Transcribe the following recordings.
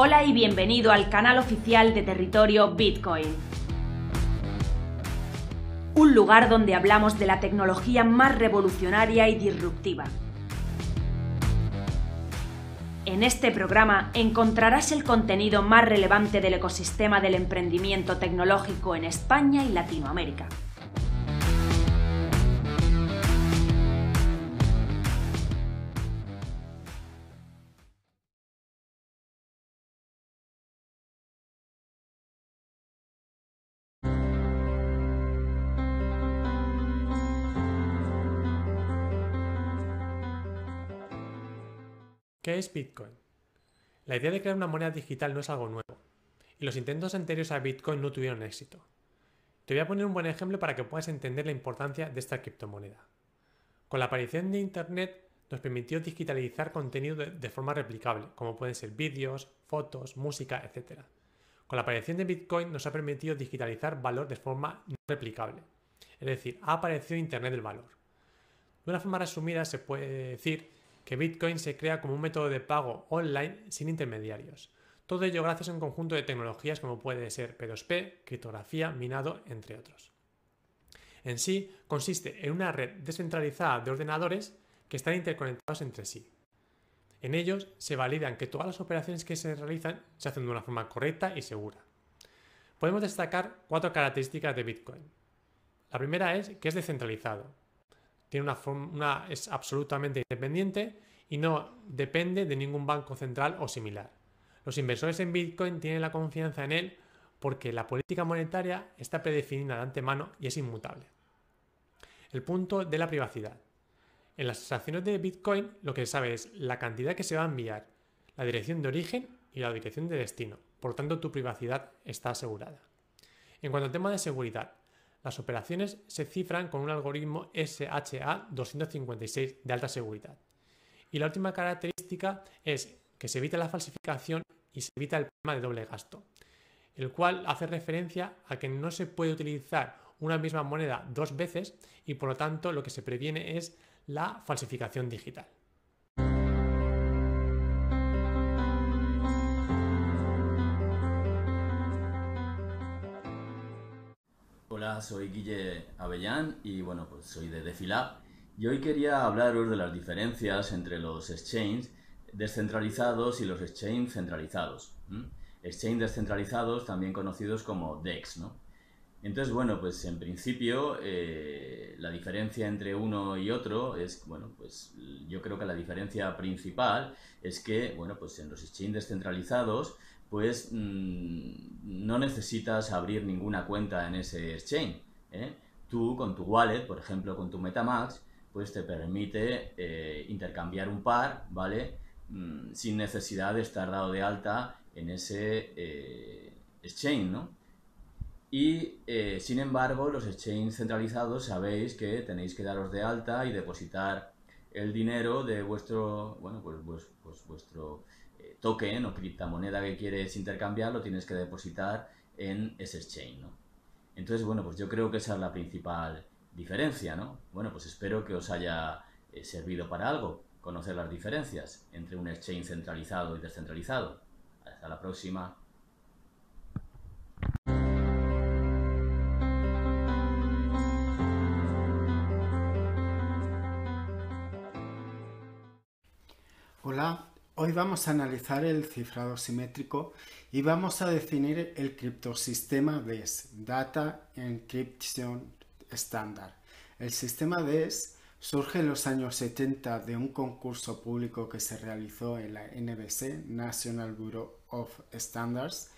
Hola y bienvenido al canal oficial de territorio Bitcoin. Un lugar donde hablamos de la tecnología más revolucionaria y disruptiva. En este programa encontrarás el contenido más relevante del ecosistema del emprendimiento tecnológico en España y Latinoamérica. ¿Qué es Bitcoin? La idea de crear una moneda digital no es algo nuevo, y los intentos anteriores a Bitcoin no tuvieron éxito. Te voy a poner un buen ejemplo para que puedas entender la importancia de esta criptomoneda. Con la aparición de Internet nos permitió digitalizar contenido de, forma replicable, como pueden ser vídeos, fotos, música, etc. Con la aparición de Bitcoin nos ha permitido digitalizar valor de forma no replicable, es decir, ha aparecido Internet del valor. De una forma resumida se puede decir que Bitcoin se crea como un método de pago online sin intermediarios. Todo ello gracias a un conjunto de tecnologías como puede ser P2P, criptografía, minado, entre otros. En sí, consiste en una red descentralizada de ordenadores que están interconectados entre sí. En ellos se validan que todas las operaciones que se realizan se hacen de una forma correcta y segura. Podemos destacar cuatro características de Bitcoin. La primera es que es descentralizado, tiene una es absolutamente independiente y no depende de ningún banco central o similar. Los inversores en Bitcoin tienen la confianza en él porque la política monetaria está predefinida de antemano y es inmutable. El punto de la privacidad. En las transacciones de Bitcoin lo que se sabe es la cantidad que se va a enviar, la dirección de origen y la dirección de destino. Por tanto, tu privacidad está asegurada. En cuanto al tema de seguridad, las operaciones se cifran con un algoritmo SHA-256 de alta seguridad. Y la última característica es que se evita la falsificación y se evita el problema de doble gasto, el cual hace referencia a que no se puede utilizar una misma moneda dos veces y por lo tanto lo que se previene es la falsificación digital. Hola, soy Guille Avellán y bueno, pues soy de Defilab. Y hoy quería hablaros de las diferencias entre los exchanges descentralizados y los exchanges centralizados. Exchanges descentralizados, también conocidos como DEX, ¿no? Entonces, bueno, pues en principio eh, la diferencia entre uno y otro es, bueno, pues yo creo que la diferencia principal es que, bueno, pues en los exchanges descentralizados pues mm, no necesitas abrir ninguna cuenta en ese exchange. ¿eh? Tú con tu wallet, por ejemplo con tu Metamax, pues te permite eh, intercambiar un par, ¿vale? Mm, sin necesidad de estar dado de alta en ese eh, exchange, ¿no? Y sin embargo, los exchanges centralizados sabéis que tenéis que daros de alta y depositar el dinero de vuestro, bueno, pues, pues, pues vuestro token o criptomoneda que quieres intercambiar lo tienes que depositar en ese exchange, ¿no? Entonces, bueno, pues yo creo que esa es la principal diferencia, ¿no? Bueno, pues espero que os haya eh, servido para algo conocer las diferencias entre un exchange centralizado y descentralizado. Hasta la próxima. Hola, Hoy vamos a analizar el cifrado simétrico y vamos a definir el criptosistema DES, Data Encryption Standard. El sistema DES surge en los años 70 de un concurso público que se realizó en la NBC, National Bureau of Standards.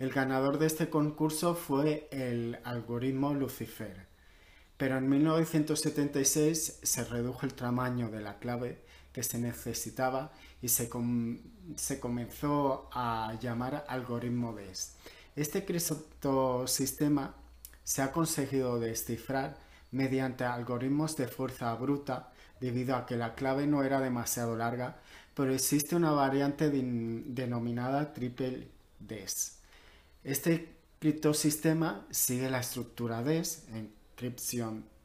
El ganador de este concurso fue el algoritmo Lucifer, pero en 1976 se redujo el tamaño de la clave que se necesitaba y se, comenzó a llamar algoritmo DES. Este criptosistema se ha conseguido descifrar mediante algoritmos de fuerza bruta debido a que la clave no era demasiado larga, pero existe una variante denominada triple DES. Este criptosistema sigue la estructura DES,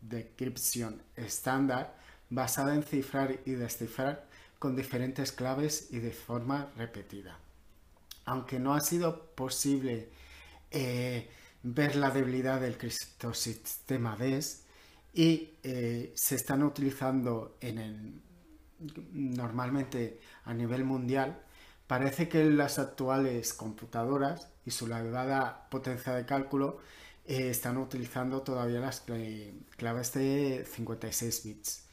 decrypción estándar, basada en cifrar y descifrar con diferentes claves y de forma repetida. aunque no ha sido posible eh, ver la debilidad del criptosistema DES y eh, se están utilizando en el, normalmente a nivel mundial, parece que las actuales computadoras y su elevada potencia de cálculo eh, están utilizando todavía las claves de 56 bits.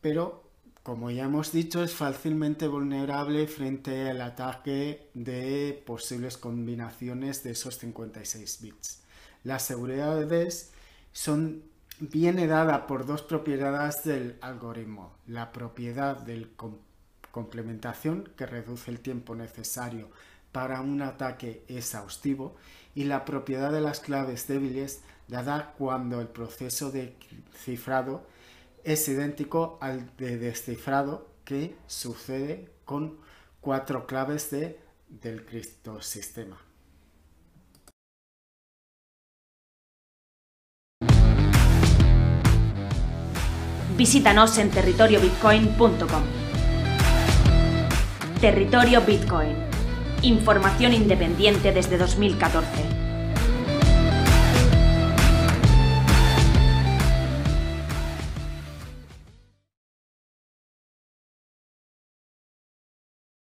Pero, como ya hemos dicho, es fácilmente vulnerable frente al ataque de posibles combinaciones de esos 56 bits. Las seguridades son viene dada por dos propiedades del algoritmo. La propiedad de complementación, que reduce el tiempo necesario para un ataque exhaustivo, y la propiedad de las claves débiles, dada cuando el proceso de cifrado es idéntico al de descifrado que sucede con cuatro claves de, del criptosistema. Visítanos en territoriobitcoin.com. Territorio Bitcoin. Información independiente desde 2014.